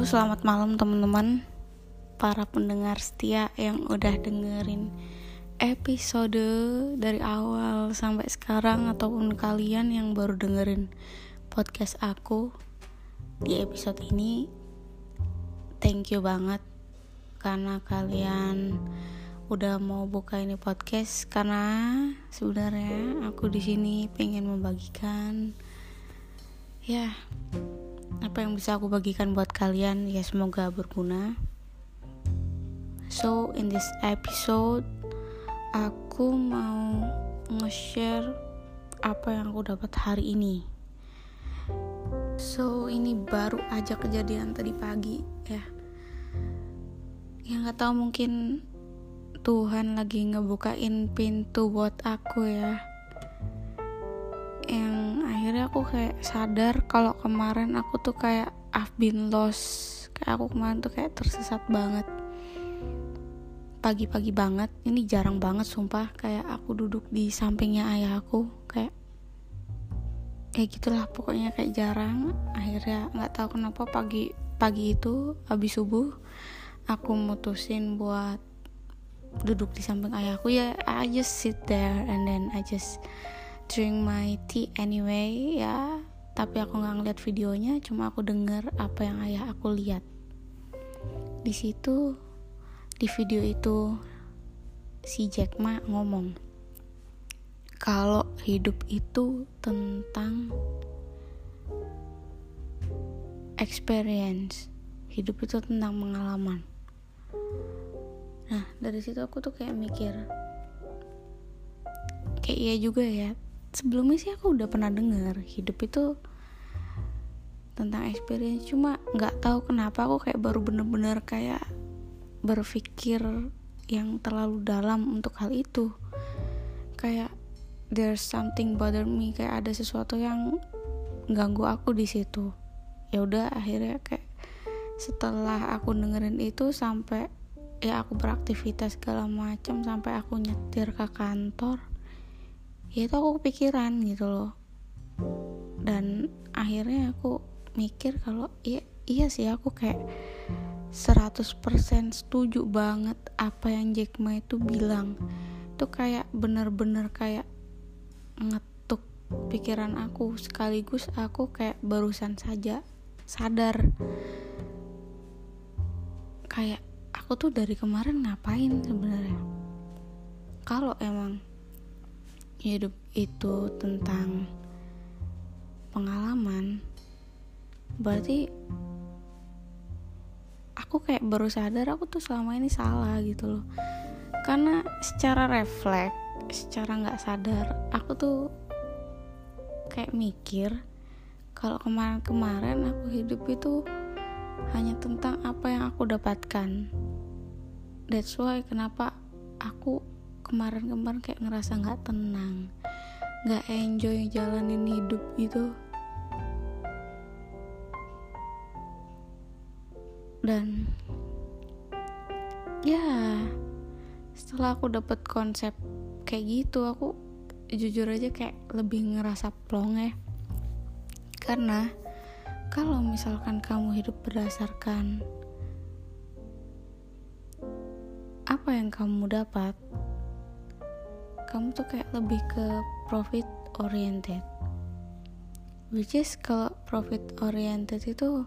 Selamat malam teman-teman. Para pendengar setia yang udah dengerin episode dari awal sampai sekarang Ataupun kalian yang baru dengerin podcast aku Di episode ini Thank you banget. Karena kalian udah mau buka ini podcast Karena sebenarnya aku di sini pengen membagikan Ya apa yang bisa aku bagikan buat kalian? Ya semoga berguna. So in this episode aku mau nge-share apa yang aku dapat hari ini. So ini baru aja kejadian tadi pagi ya. Yang nggak tahu mungkin Tuhan lagi ngebukain pintu buat aku ya yang akhirnya aku kayak sadar kalau kemarin aku tuh kayak I've been lost. Kayak aku kemarin tuh kayak tersesat banget. Pagi-pagi banget. Ini jarang banget sumpah. Kayak aku duduk di sampingnya ayah aku kayak ya gitulah pokoknya kayak jarang. Akhirnya nggak tahu kenapa pagi pagi itu habis subuh aku mutusin buat duduk di samping ayahku ya I just sit there and then I just drink my tea anyway ya. Tapi aku nggak ngeliat videonya cuma aku denger apa yang ayah aku lihat. Di situ di video itu si Jack Ma ngomong kalau hidup itu tentang experience hidup itu tentang pengalaman. Nah dari situ aku tuh kayak mikir kayak iya juga ya sebelumnya sih aku udah pernah dengar hidup itu tentang experience. Cuma nggak tahu kenapa aku kayak baru bener-bener kayak berpikir yang terlalu dalam untuk hal itu. Kayak there's something bother me kayak ada sesuatu yang ganggu aku di situ. Ya udah akhirnya kayak setelah aku dengerin itu sampai ya aku beraktivitas segala macam sampai aku nyetir ke kantor ya itu aku kepikiran gitu loh. Dan akhirnya aku mikir kalau iya iya sih aku kayak 100% setuju banget apa yang Jack Ma itu bilang. Itu kayak bener-bener kayak ngetuk pikiran aku. Sekaligus aku kayak barusan saja sadar. Kayak aku tuh dari kemarin ngapain sebenarnya? Kalau emang hidup itu tentang pengalaman berarti aku kayak baru sadar aku tuh selama ini salah gitu loh. Karena secara refleks secara nggak sadar aku tuh kayak mikir kalau kemarin-kemarin aku hidup itu hanya tentang apa yang aku dapatkan. That's why kenapa aku kemarin-kemarin kayak ngerasa nggak tenang nggak enjoy jalanin hidup gitu. Dan ya setelah aku dapet konsep kayak gitu aku jujur aja kayak lebih ngerasa plong ya. Karena kalau misalkan kamu hidup berdasarkan apa yang kamu dapat kamu tuh kayak lebih ke profit oriented. Which is kalau profit oriented itu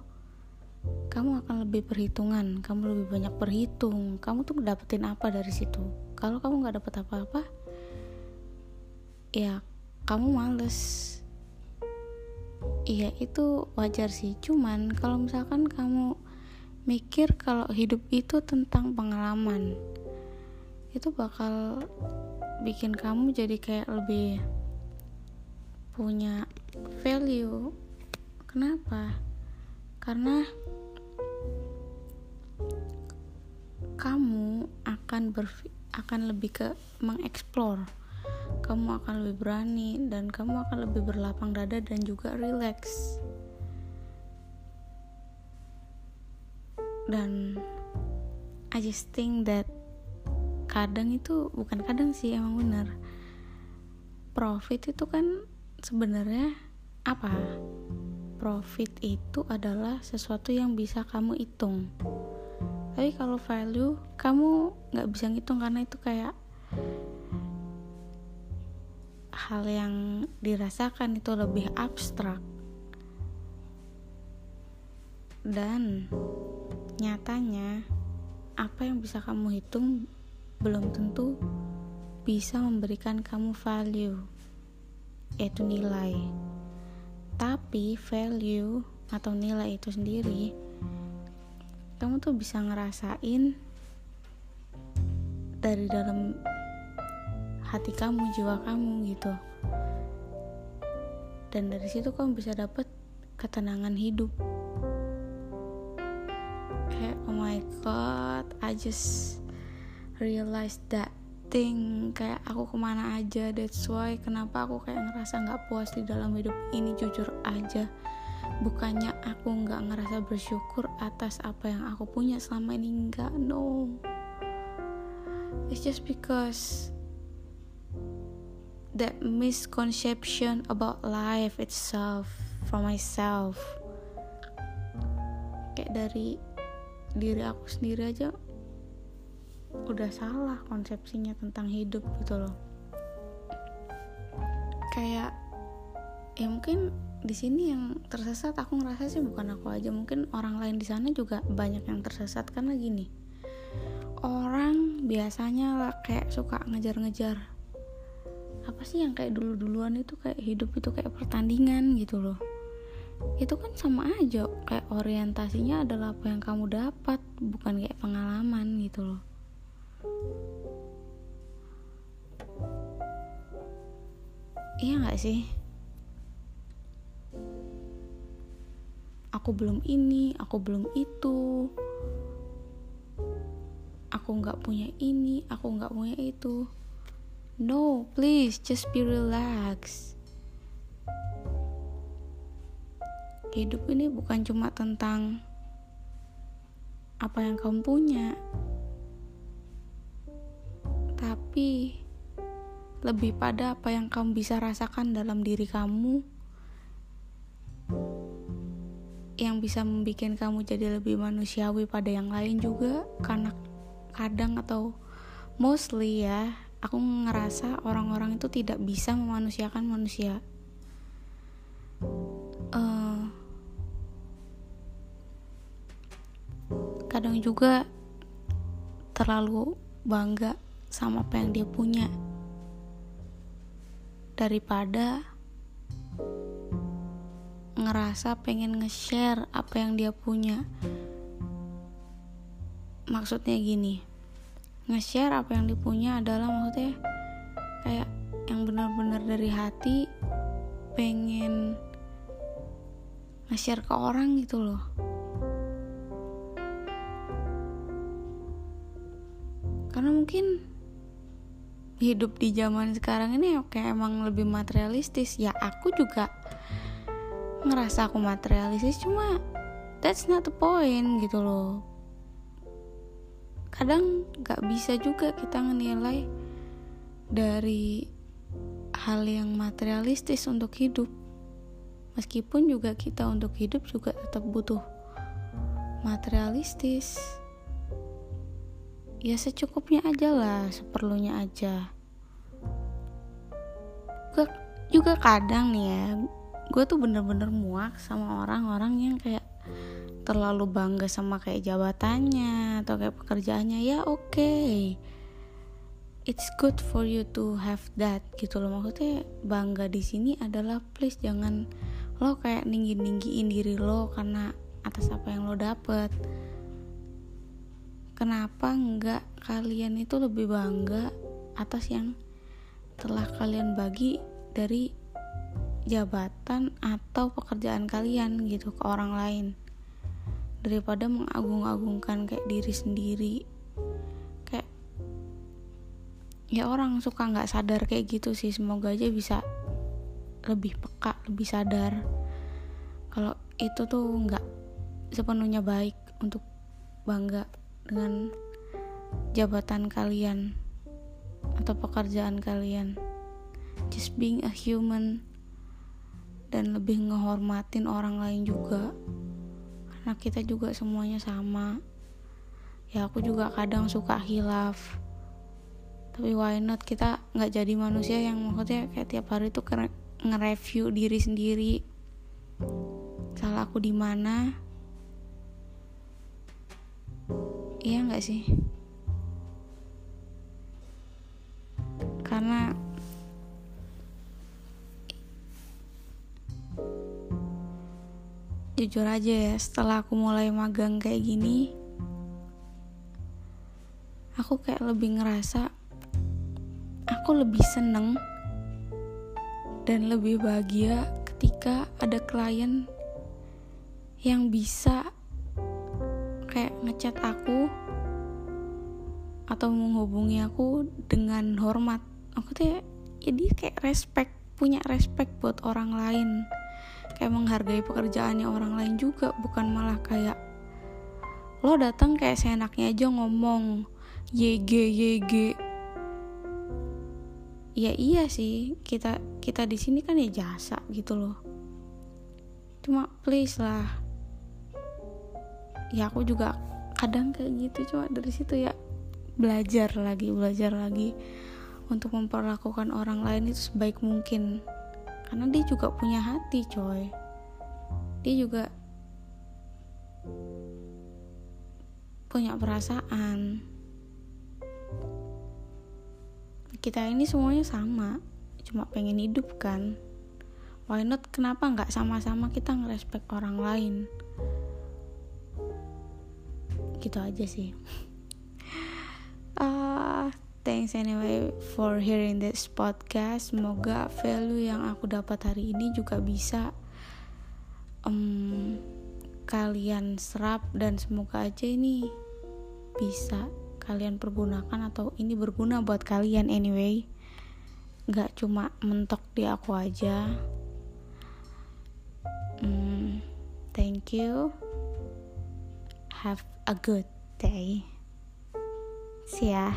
kamu akan lebih perhitungan kamu lebih banyak berhitung. Kamu tuh dapetin apa dari situ? Kalau kamu nggak dapet apa-apa ya kamu males. Iya itu wajar sih. Cuman kalau misalkan kamu mikir kalau hidup itu tentang pengalaman itu bakal bikin kamu jadi kayak lebih punya value. Kenapa? Karena kamu akan ber akan lebih ke mengeksplor. Kamu akan lebih berani dan kamu akan lebih berlapang dada dan juga relax. Dan I just think that kadang itu bukan kadang sih emang bener. Profit itu kan sebenarnya apa? Profit itu adalah sesuatu yang bisa kamu hitung. Tapi kalau value kamu nggak bisa ngitung karena itu kayak hal yang dirasakan itu lebih abstrak. Dan nyatanya apa yang bisa kamu hitung belum tentu bisa memberikan kamu value yaitu nilai. Tapi value atau nilai itu sendiri kamu tuh bisa ngerasain dari dalam hati kamu jiwa kamu gitu. Dan dari situ kamu bisa dapet ketenangan hidup. Kayak oh my god I just realized that thing kayak aku ke mana aja that's why kenapa aku kayak ngerasa nggak puas di dalam hidup ini jujur aja. Bukannya aku nggak ngerasa bersyukur atas apa yang aku punya selama ini nggak no. It's just because that misconception about life itself from myself. Kayak dari diri aku sendiri aja udah salah konsepsinya tentang hidup gitu loh. Kayak ya mungkin di sini yang tersesat aku ngerasa sih bukan aku aja mungkin orang lain di sana juga banyak yang tersesat. Karena gini orang biasanya kayak suka ngejar-ngejar. Apa sih yang kayak dulu-duluan itu kayak hidup itu kayak pertandingan gitu loh. Itu kan sama aja kayak orientasinya adalah apa yang kamu dapat bukan kayak pengalaman gitu loh iya gak sih? Aku belum ini aku belum itu. Aku nggak punya ini aku nggak punya itu. No please just be relaxed hidup ini bukan cuma tentang apa yang kamu punya, tapi lebih pada apa yang kamu bisa rasakan dalam diri kamu. Yang bisa membuat kamu jadi lebih manusiawi pada yang lain juga. Karena kadang atau mostly ya aku ngerasa orang-orang itu tidak bisa memanusiakan manusia. Kadang juga terlalu bangga sama apa yang dia punya daripada ngerasa pengen nge-share apa yang dia punya. Maksudnya gini nge-share apa yang dia punya adalah maksudnya kayak yang benar-benar dari hati pengen nge-share ke orang gitu loh. Karena mungkin hidup di zaman sekarang ini kayak emang lebih materialistis. Ya aku juga ngerasa aku materialistis cuma that's not the point gitu loh. Kadang gak bisa juga kita menilai dari hal yang materialistis untuk hidup. Meskipun juga kita untuk hidup juga tetap butuh materialistis ya secukupnya aja lah seperlunya aja. Gue juga kadang nih ya gue tuh bener-bener muak sama orang-orang yang kayak terlalu bangga sama kayak jabatannya atau kayak pekerjaannya. Ya oke. Okay. it's good for you to have that gitu loh. Maksudnya bangga di sini adalah please jangan lo kayak ninggi ninggiin diri lo karena atas apa yang lo dapet kenapa enggak kalian itu lebih bangga atas yang telah kalian bagi dari jabatan atau pekerjaan kalian? Gitu ke orang lain. Daripada mengagung-agungkan kayak diri sendiri. Kayak ya orang suka nggak sadar kayak gitu sih. Semoga aja bisa lebih peka lebih sadar. Kalau itu tuh nggak sepenuhnya baik untuk bangga dengan jabatan kalian atau pekerjaan kalian. Just being a human dan lebih ngehormatin orang lain juga. Karena kita juga semuanya sama. Ya aku juga kadang suka hilaf. Tapi why not? Kita nggak jadi manusia yang maksudnya kayak tiap hari tuh nge-review diri sendiri. Salah aku di mana iya nggak sih? Karena jujur aja ya setelah aku mulai magang kayak gini aku kayak lebih ngerasa aku lebih seneng dan lebih bahagia ketika ada klien yang bisa kayak ngechat aku atau menghubungi aku dengan hormat. Aku tuh ya dia kayak respect punya respect buat orang lain. Kayak menghargai pekerjaannya orang lain juga bukan malah kayak lo datang kayak seenaknya aja ngomong YG YG ya iya sih kita kita di sini kan ya jasa gitu loh. Cuma please lah ya aku juga kadang kayak gitu cuma dari situ ya belajar lagi belajar lagi untuk memperlakukan orang lain itu sebaik mungkin. Karena dia juga punya hati coy. Dia juga punya perasaan. Kita ini semuanya sama cuma pengen hidup kan. Why not? Kenapa nggak sama-sama kita ngerespek orang lain gitu aja sih uh, Thanks anyway for hearing this podcast. Semoga value yang aku dapat hari ini juga bisa um, kalian serap dan semoga aja ini bisa kalian pergunakan atau ini berguna buat kalian anyway. Gak cuma mentok di aku aja. Um, thank you. Have a good day. See ya.